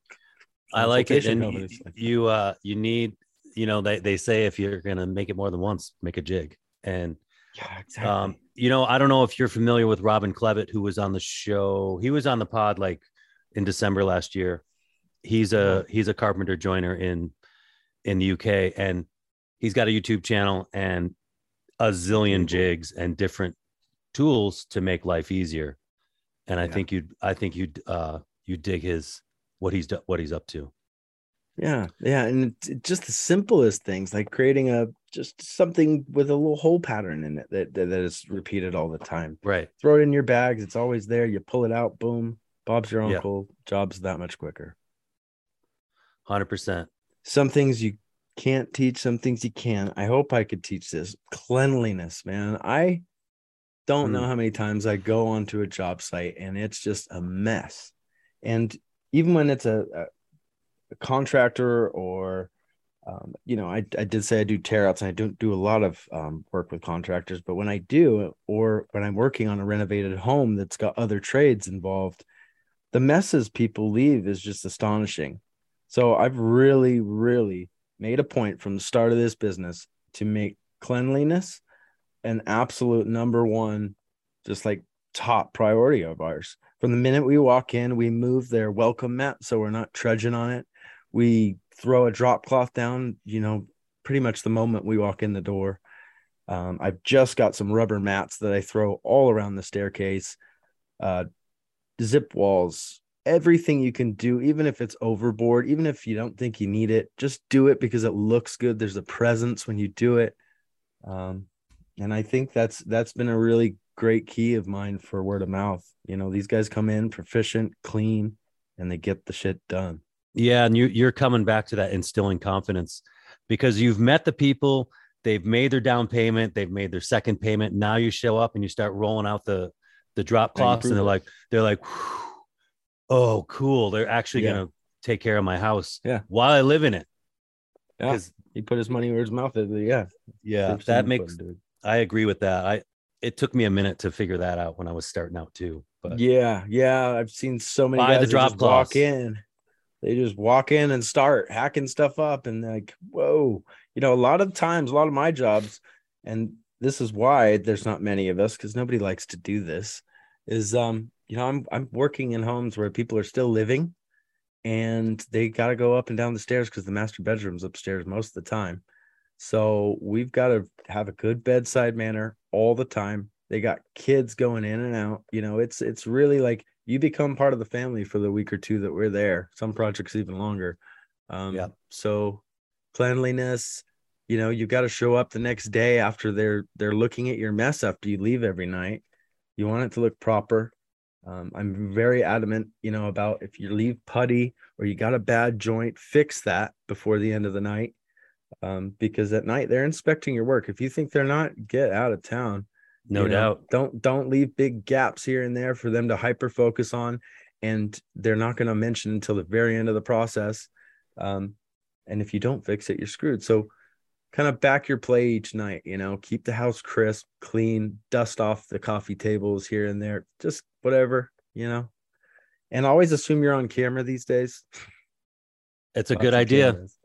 I like it. And you, you uh you need you know, they, they say if you're going to make it more than once, make a jig. And, yeah, exactly. um, you know, I don't know if you're familiar with Robin Clevett, who was on the show. He was on the pod like in December last year. He's a, he's a carpenter joiner in, in the UK and he's got a YouTube channel and a zillion jigs and different tools to make life easier. And I yeah. think you'd, I think you'd, uh, you dig his, what he's, what he's up to. Yeah, yeah, and just the simplest things like creating a just something with a little hole pattern in it that, that, that is repeated all the time. Right. Throw it in your bags; it's always there. You pull it out, boom. Bob's your uncle. Yeah. Job's that much quicker. Hundred percent. Some things you can't teach. Some things you can. I hope I could teach this cleanliness, man. I don't mm. know how many times I go onto a job site and it's just a mess. And even when it's a, a a contractor or um, you know, I, I did say I do tear outs and I don't do a lot of um, work with contractors, but when I do, or when I'm working on a renovated home that's got other trades involved, the messes people leave is just astonishing. So I've really, really made a point from the start of this business to make cleanliness an absolute number one, just like top priority of ours. From the minute we walk in, we move their welcome mat so we're not trudging on it we throw a drop cloth down, you know, pretty much the moment we walk in the door. Um, I've just got some rubber mats that I throw all around the staircase, uh, zip walls, everything you can do, even if it's overboard, even if you don't think you need it, just do it because it looks good. There's a presence when you do it. Um, and I think that's that's been a really great key of mine for word of mouth. You know, these guys come in proficient, clean, and they get the shit done. Yeah, and you you're coming back to that instilling confidence because you've met the people, they've made their down payment, they've made their second payment. Now you show up and you start rolling out the the drop cloths, and they're like they're like, oh, cool. They're actually yeah. gonna take care of my house. Yeah, while I live in it. Yeah, he put his money where his mouth is. Yeah, yeah, that makes. I agree with that. I it took me a minute to figure that out when I was starting out too. But yeah, yeah, I've seen so many buy guys the drop walk in they just walk in and start hacking stuff up and like whoa. You know a lot of times a lot of my jobs and this is why there's not many of us because nobody likes to do this is um you know i'm i'm working in homes where people are still living and they got to go up and down the stairs because the master bedroom's upstairs most of the time. So we've got to have a good bedside manner all the time. They got kids going in and out. You know it's it's really like you become part of the family for the week or two that we're there. Some projects even longer. Um, yeah. So cleanliness, you know, you've got to show up the next day after they're they're looking at your mess after you leave every night. You want it to look proper. Um, I'm very adamant, you know, about if you leave putty or you got a bad joint, fix that before the end of the night. Um, because at night they're inspecting your work. If you think they're not, get out of town. No you know, doubt. Don't don't leave big gaps here and there for them to hyper focus on, and they're not going to mention until the very end of the process. Um, and if you don't fix it, you're screwed. So kind of back your play each night, you know, keep the house crisp, clean, dust off the coffee tables here and there, just whatever, you know. And always assume you're on camera these days. It's a good idea. Cameras.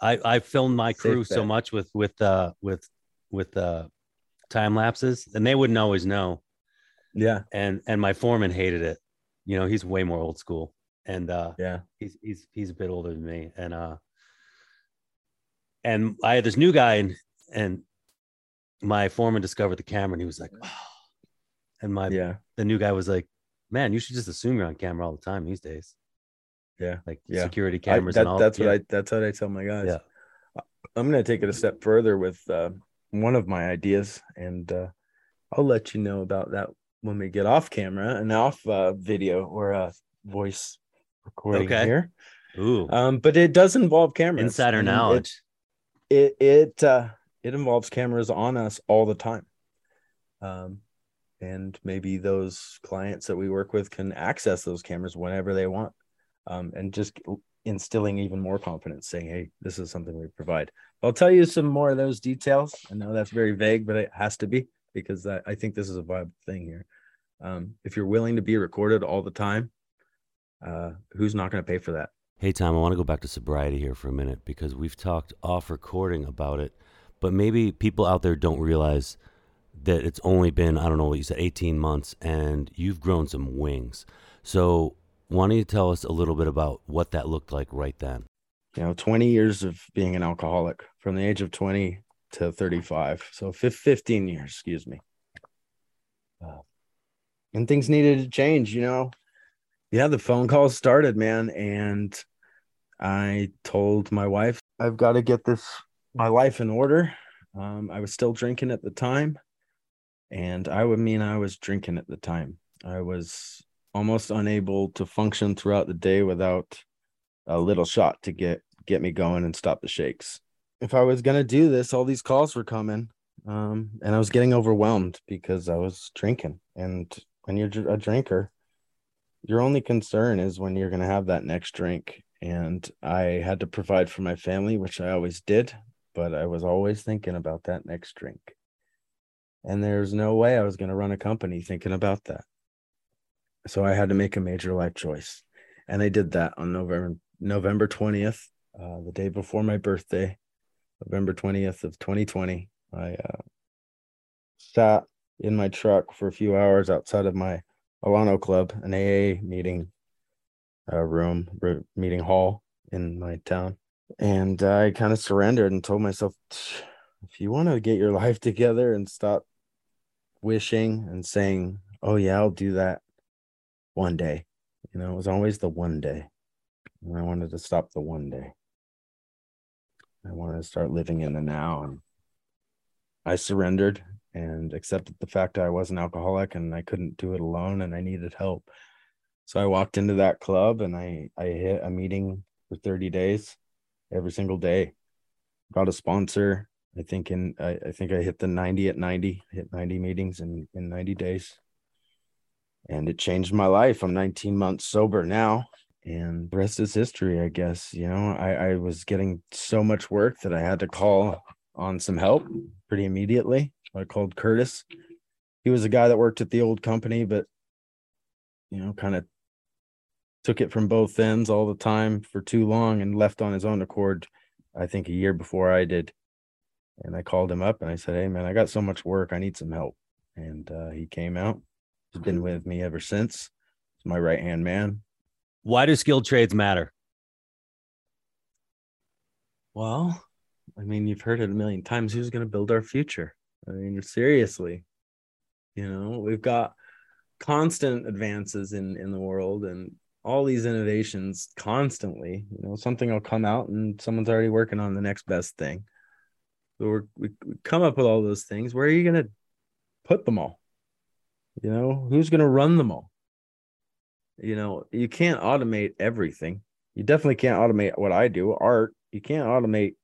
I I filmed my crew so much with with uh with with uh time lapses, and they wouldn't always know. Yeah. And and my foreman hated it. You know, he's way more old school. And uh yeah, he's he's he's a bit older than me. And uh and I had this new guy and and my foreman discovered the camera and he was like, oh. and my Yeah. the new guy was like, man, you should just assume you're on camera all the time these days. Yeah. Like Yeah. security I- cameras that- and all. that's what yeah. I that's what I tell my guys. Yeah. I'm gonna take it a step further with uh, one of my ideas, and uh, I'll let you know about that when we get off camera and off uh, video or uh, voice recording Okay. here. Ooh, Um, but it does involve cameras. insider and knowledge. It it it, uh, it involves cameras on us all the time. Um, and maybe those clients that we work with can access those cameras whenever they want. Um, and just instilling even more confidence, saying, "Hey, this is something we provide." I'll tell you some more of those details. I know that's very vague, but it has to be because I, I think this is a viable thing here. Um, if you're willing to be recorded all the time, uh, who's not going to pay for that? Hey, Tom, I want to go back to sobriety here for a minute because we've talked off recording about it, but maybe people out there don't realize that it's only been, I don't know what you said, 18 months and you've grown some wings. So, why don't you tell us a little bit about what that looked like right then? you know 20 years of being an alcoholic from the age of 20 to 35 so 15 years excuse me. Uh, and things needed to change you know? Yeah the phone calls started man and i told my wife i've got to get this my life in order. Um, i was still drinking at the time and i would mean i was drinking at the time. I was almost unable to function throughout the day without a little shot to get get me going and stop the shakes. If I was gonna do this, all these calls were coming, um, and I was getting overwhelmed because I was drinking. And when you're a drinker, your only concern is when you're gonna have that next drink. And I had to provide for my family, which I always did, but I was always thinking about that next drink. And there's no way I was gonna run a company thinking about that. So I had to make a major life choice and I did that on November November 20th, uh, the day before my birthday, November 20th of 2020. I uh, sat in my truck for a few hours outside of my Alano Club, an AA meeting uh, room, meeting hall in my town, and I kind of surrendered and told myself, if you want to get your life together and stop wishing and saying, "Oh yeah, I'll do that one day," you know, it was always the one day. And I wanted to stop the one day. I wanted to start living in the now. And I surrendered and accepted the fact I was an alcoholic and I couldn't do it alone and I needed help. So I walked into that club and I, I hit a meeting for 30 days every single day. Got a sponsor. I think in I, I think I hit the 90 at 90, hit 90 meetings in, in 90 days. And it changed my life. I'm 19 months sober now and the rest is history i guess you know? I, I was getting so much work that i had to call on some help pretty immediately. I called curtis. He was a guy that worked at the old company but you know kind of took it from both ends all the time for too long and left on his own accord i think a year before i did. And i called him up and i said hey man i got so much work. I need some help. And uh, he came out he's been with me ever since he's my right hand man Why do skilled trades matter? Well, I mean, you've heard it a million times. Who's going to build our future? I mean, seriously, you know, we've got constant advances in in the world and all these innovations constantly. You know, something will come out and someone's already working on the next best thing. So we're, we we come up with all those things. Where are you going to put them all? You know, who's going to run them all? You know, you can't automate everything. You definitely can't automate what I do, art. You can't automate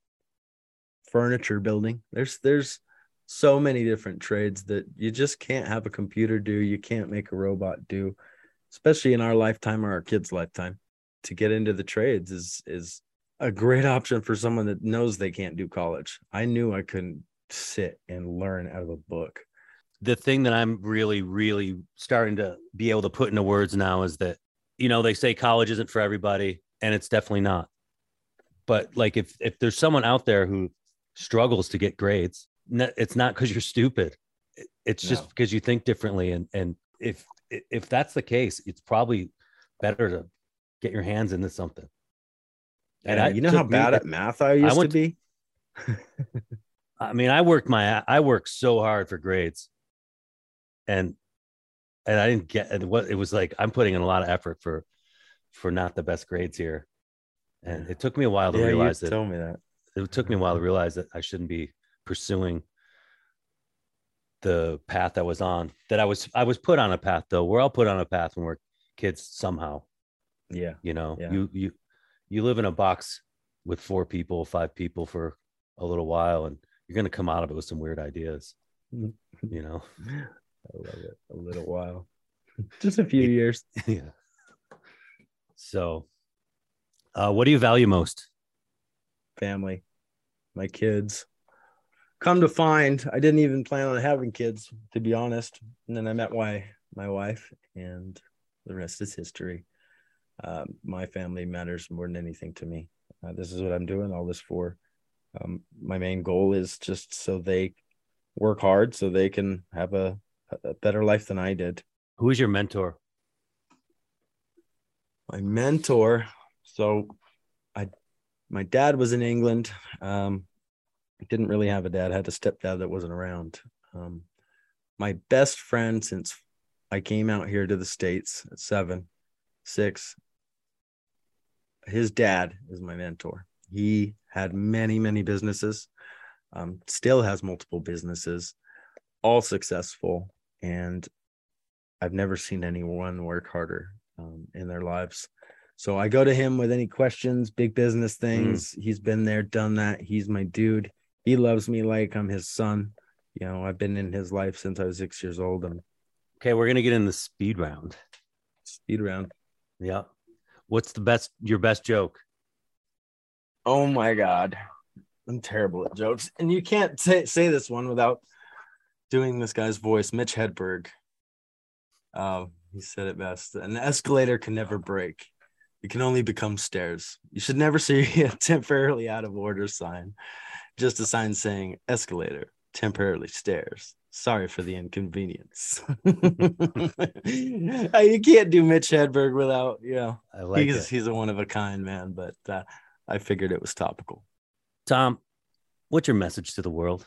furniture building. There's there's so many different trades that you just can't have a computer do. You can't make a robot do, especially in our lifetime or our kids' lifetime. To get into the trades is is a great option for someone that knows they can't do college. I knew I couldn't sit and learn out of a book. The thing that I'm really, really starting to be able to put into words now is that, you know, they say college isn't for everybody, and it's definitely not. But like, if if there's someone out there who struggles to get grades, it's not because you're stupid. It's just No. because you think differently, and and if if that's the case, it's probably better to get your hands into something. And you know how me- bad at math I used went to be? I mean, I worked my I worked so hard for grades, and and I didn't get what it was like. I'm putting in a lot of effort for for not the best grades here, and it took me a while to yeah, realize you that. told me that. It took me a while to realize that I shouldn't be pursuing the path I was on. That I was I was put on a path though. We're all put on a path when we're kids somehow. Yeah. You know, Yeah. you you you live in a box with four people, five people for a little while, and you're gonna come out of it with some weird ideas. Mhm. You know. I love it. A little while. Just a few years. yeah. So, uh, what do you value most? Family, my kids. Come to find, I didn't even plan on having kids, to be honest. And then I met my my wife, and the rest is history. Um, my family matters more than anything to me. Uh, this is what I'm doing all this for. Um, my main goal is just so they work hard, so they can have a, a better life than I did. Who is your mentor? my mentor? So i my dad was in england. Um didn't really have a dad had a stepdad that wasn't around. Um my best friend since i came out here to the states at seven six his dad is my mentor. He had many many businesses um still has multiple businesses all successful and i've never seen anyone work harder um, in their lives. So I go to him with any questions, big business things. He's been there, done that. He's my dude. He loves me like I'm his son. You know, I've been in his life since I was six years old and Okay, we're gonna get in the speed round. speed round. Yeah. What's the best your best joke? Oh my God. I'm terrible at jokes. And you can't say, say this one without doing this guy's voice, Mitch Hedberg. Uh, he said it best. An escalator can never break. It can only become stairs. You should never see a temporarily out of order sign. Just a sign saying escalator, temporarily stairs. Sorry for the inconvenience. Uh, you can't do Mitch Hedberg without, you know, I like he's, it. he's a one of a kind man, but uh, I figured it was topical. Tom, what's your message to the world?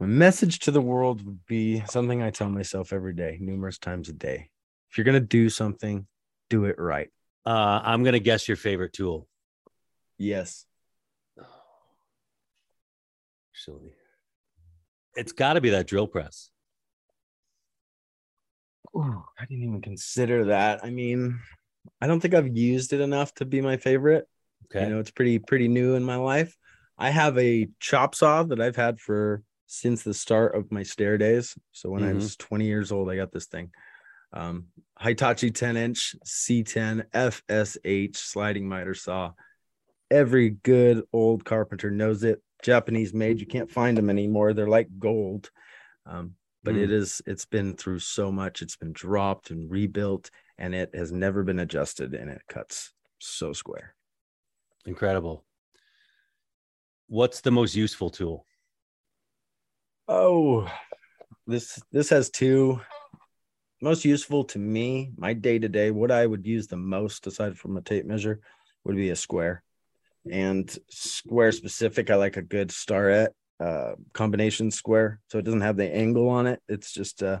My message to the world would be something I tell myself every day, numerous times a day. If you're going to do something, do it right. Uh, I'm gonna guess your favorite tool. Yes. Silly. It's got to be that drill press. Ooh, I didn't even consider that. I mean, I don't think I've used it enough to be my favorite. Okay. You know, it's pretty pretty new in my life. I have a chop saw that I've had for since the start of my stair days. So when I Mhm. was 20 years old, I got this thing. Um, Hitachi 10 inch C10 FSH sliding miter saw. Every good old carpenter knows it. Japanese made. You can't find them anymore. They're like gold. Um, but it is it's been through so much. It's been dropped and rebuilt, and it has never been adjusted, and it cuts so square. Incredible. What's the most useful tool? Oh, this this has two most useful to me. My day to day, what I would use the most aside from a tape measure would be a square, and square specific. I like a good Starrett uh, combination square, so it doesn't have the angle on it. It's just uh,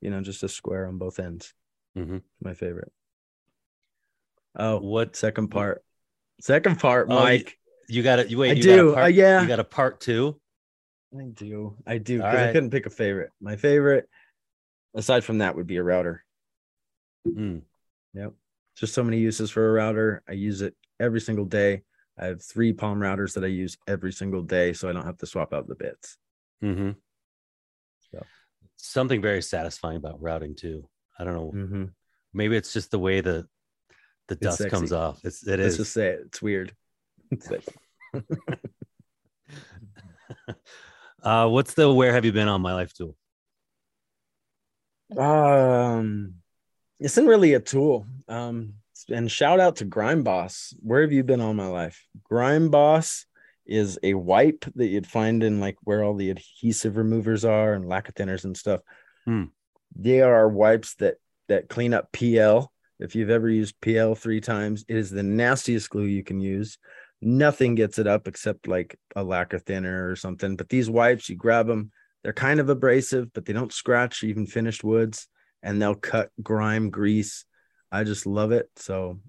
you know, just a square on both ends. Mhm. My favorite. Oh, What second part? Second part, Oh, you- Mike. you got it? You wait. I you do. Got a part, uh, yeah, You got a part two. I do. I do because I couldn't pick a favorite. My favorite, aside from that, would be a router. Mm. Yep. Just so many uses for a router. I use it every single day. I have three palm routers that I use every single day, so I don't have to swap out the bits. hmm So. Something very satisfying about routing too. I don't know. Mm-hmm. Maybe it's just the way the the dust sexy. comes off. It's it Let's is. just say it. It's weird. It's like, uh, what's the where have you been on my life tool? um, isn't really a tool. Um, and shout out to Grime Boss. Where have you been all my life? Grime Boss is a wipe that you'd find in like where all the adhesive removers are and lacquer thinners and stuff. Hmm. They are wipes that that clean up PL. If you've ever used PL three times, it is the nastiest glue you can use. Nothing gets it up except like a lacquer thinner or something. But these wipes, you grab them, they're kind of abrasive, but they don't scratch even finished woods and they'll cut grime, grease. I just love it. So,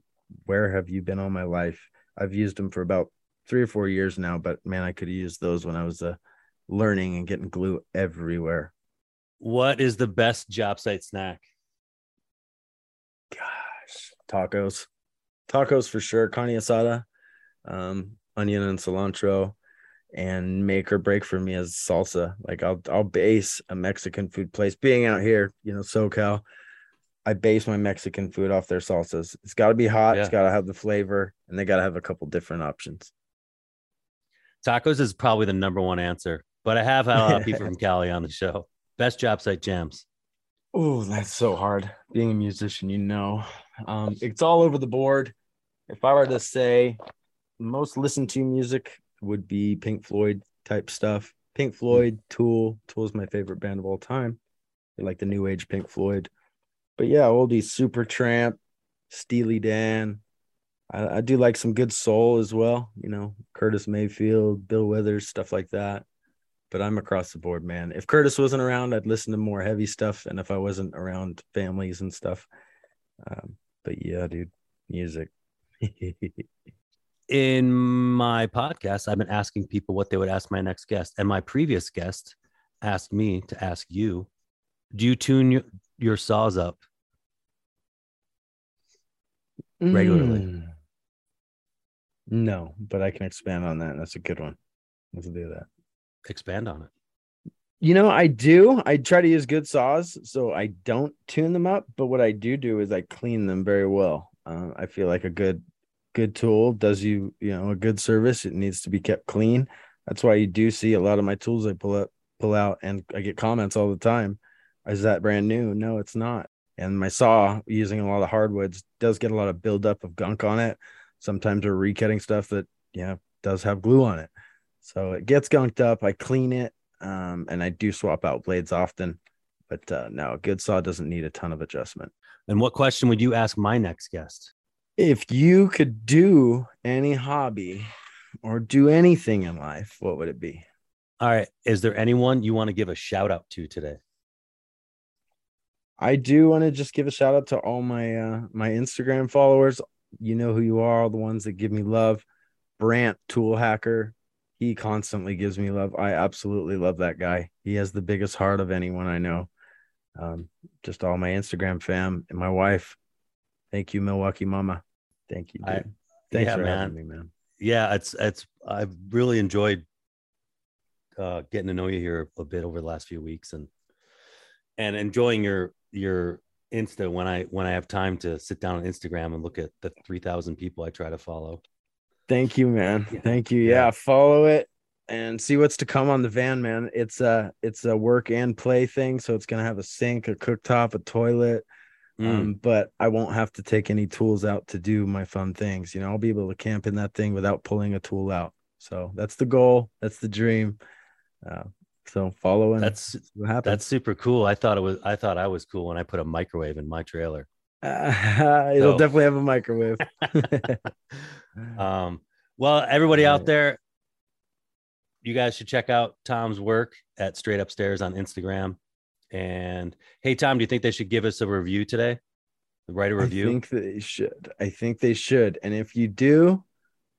where have you been all my life? I've used them for about three or four years now, but man, I could have used those when I was uh, learning and getting glue everywhere. What is the best job site snack? Gosh, tacos, tacos for sure. Carne asada, um, onion and cilantro, and make or break for me as salsa. Like I'll I'll base a Mexican food place. Being out here, you know, SoCal, I base my Mexican food off their salsas. It's got to be hot. Yeah. It's got to have the flavor, and they got to have a couple different options. Tacos is probably the number one answer, but I have had a lot of people from Cali on the show. Best job site jams. Oh, that's so hard. Being a musician, you know, um, it's all over the board. If I were to say most listened to music would be Pink Floyd type stuff. Pink. Floyd, Tool. Tool is my favorite band of all time. I like the new age Pink Floyd. But yeah, oldies, Supertramp, Steely Dan. I, I do like some good soul as well. You know, Curtis Mayfield, Bill Withers, stuff like that. But I'm across the board, man. If Curtis wasn't around, I'd listen to more heavy stuff. And if I wasn't around families and stuff, um, but yeah, dude, music. in my podcast, I've been asking people what they would ask my next guest. And my previous guest asked me to ask you, do you tune your, your saws up regularly? Mm. No, but I can expand on that. That's a good one. Let's do that. Expand on it. You know, I do. I try to use good saws, so I don't tune them up. But what I do do is I clean them very well. Uh, I feel like a good good tool does you you know a good service it needs to be kept clean. That's why you do see a lot of my tools i pull up pull out and i get comments all the time. Is that brand new? No it's not. And my saw using a lot of hardwoods does get a lot of buildup of gunk on it. Sometimes we're recutting stuff that you know does have glue on it. So it gets gunked up i clean it um, and i do swap out blades often. But uh, no a good saw doesn't need a ton of adjustment. And what question would you ask my next guest if you could do any hobby or do anything in life, what would it be? All right. Is there anyone you want to give a shout out to today? I do want to just give a shout out to all my uh my Instagram followers. You know who you are, all the ones that give me love. Brant Tool Hacker, he constantly gives me love. I absolutely love that guy. He has the biggest heart of anyone I know. Um, just all my Instagram fam and my wife. Thank you, Milwaukee Mama. Thank you. I, Thanks yeah, for man. having me, man. Yeah, it's it's I've really enjoyed uh, getting to know you here a bit over the last few weeks and and enjoying your your Insta when I when I have time to sit down on Instagram and look at the three thousand people I try to follow. Thank you, man. Yeah. Thank you. Yeah. yeah, follow it and see what's to come on the van, man. It's a it's a work and play thing, so it's gonna have a sink, a cooktop, a toilet, Mm. Um, but I won't have to take any tools out to do my fun things. You know, I'll be able to camp in that thing without pulling a tool out. So that's the goal. That's the dream. Uh, so following that's. That's super cool. I thought it was. I thought I was cool when I put a microwave in my trailer. Uh, it'll so. definitely have a microwave. um, well, everybody out there, you guys should check out Tom's work at Straight Up Stairs on Instagram. And hey, Tom, do you think they should give us a review today? Write a review. I think they should. I think they should. And if you do,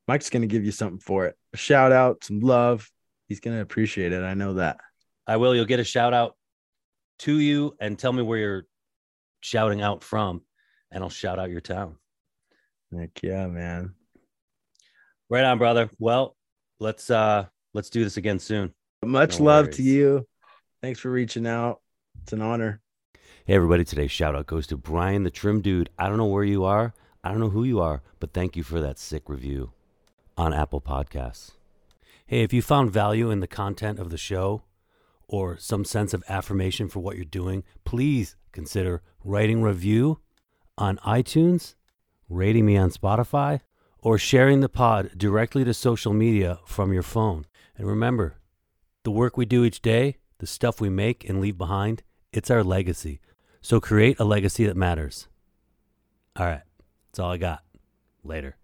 Mike's going to give you something for it. A shout out, some love. He's going to appreciate it. I know that. I will. You'll get a shout out to you and tell me where you're shouting out from, and I'll shout out your town. Heck yeah, man. Right on, brother. Well, let's uh let's do this again soon. Much no love worries. to you. Thanks for reaching out. It's an honor. Hey, everybody. Today's shout out goes to Brian the Trim Dude. I don't know where you are, I don't know who you are, but thank you for that sick review on Apple Podcasts. Hey, if you found value in the content of the show or some sense of affirmation for what you're doing, please consider writing review on iTunes, rating me on Spotify, or sharing the pod directly to social media from your phone. And remember, the work we do each day, the stuff we make and leave behind, it's our legacy. So create a legacy that matters. All right. That's all I got. Later.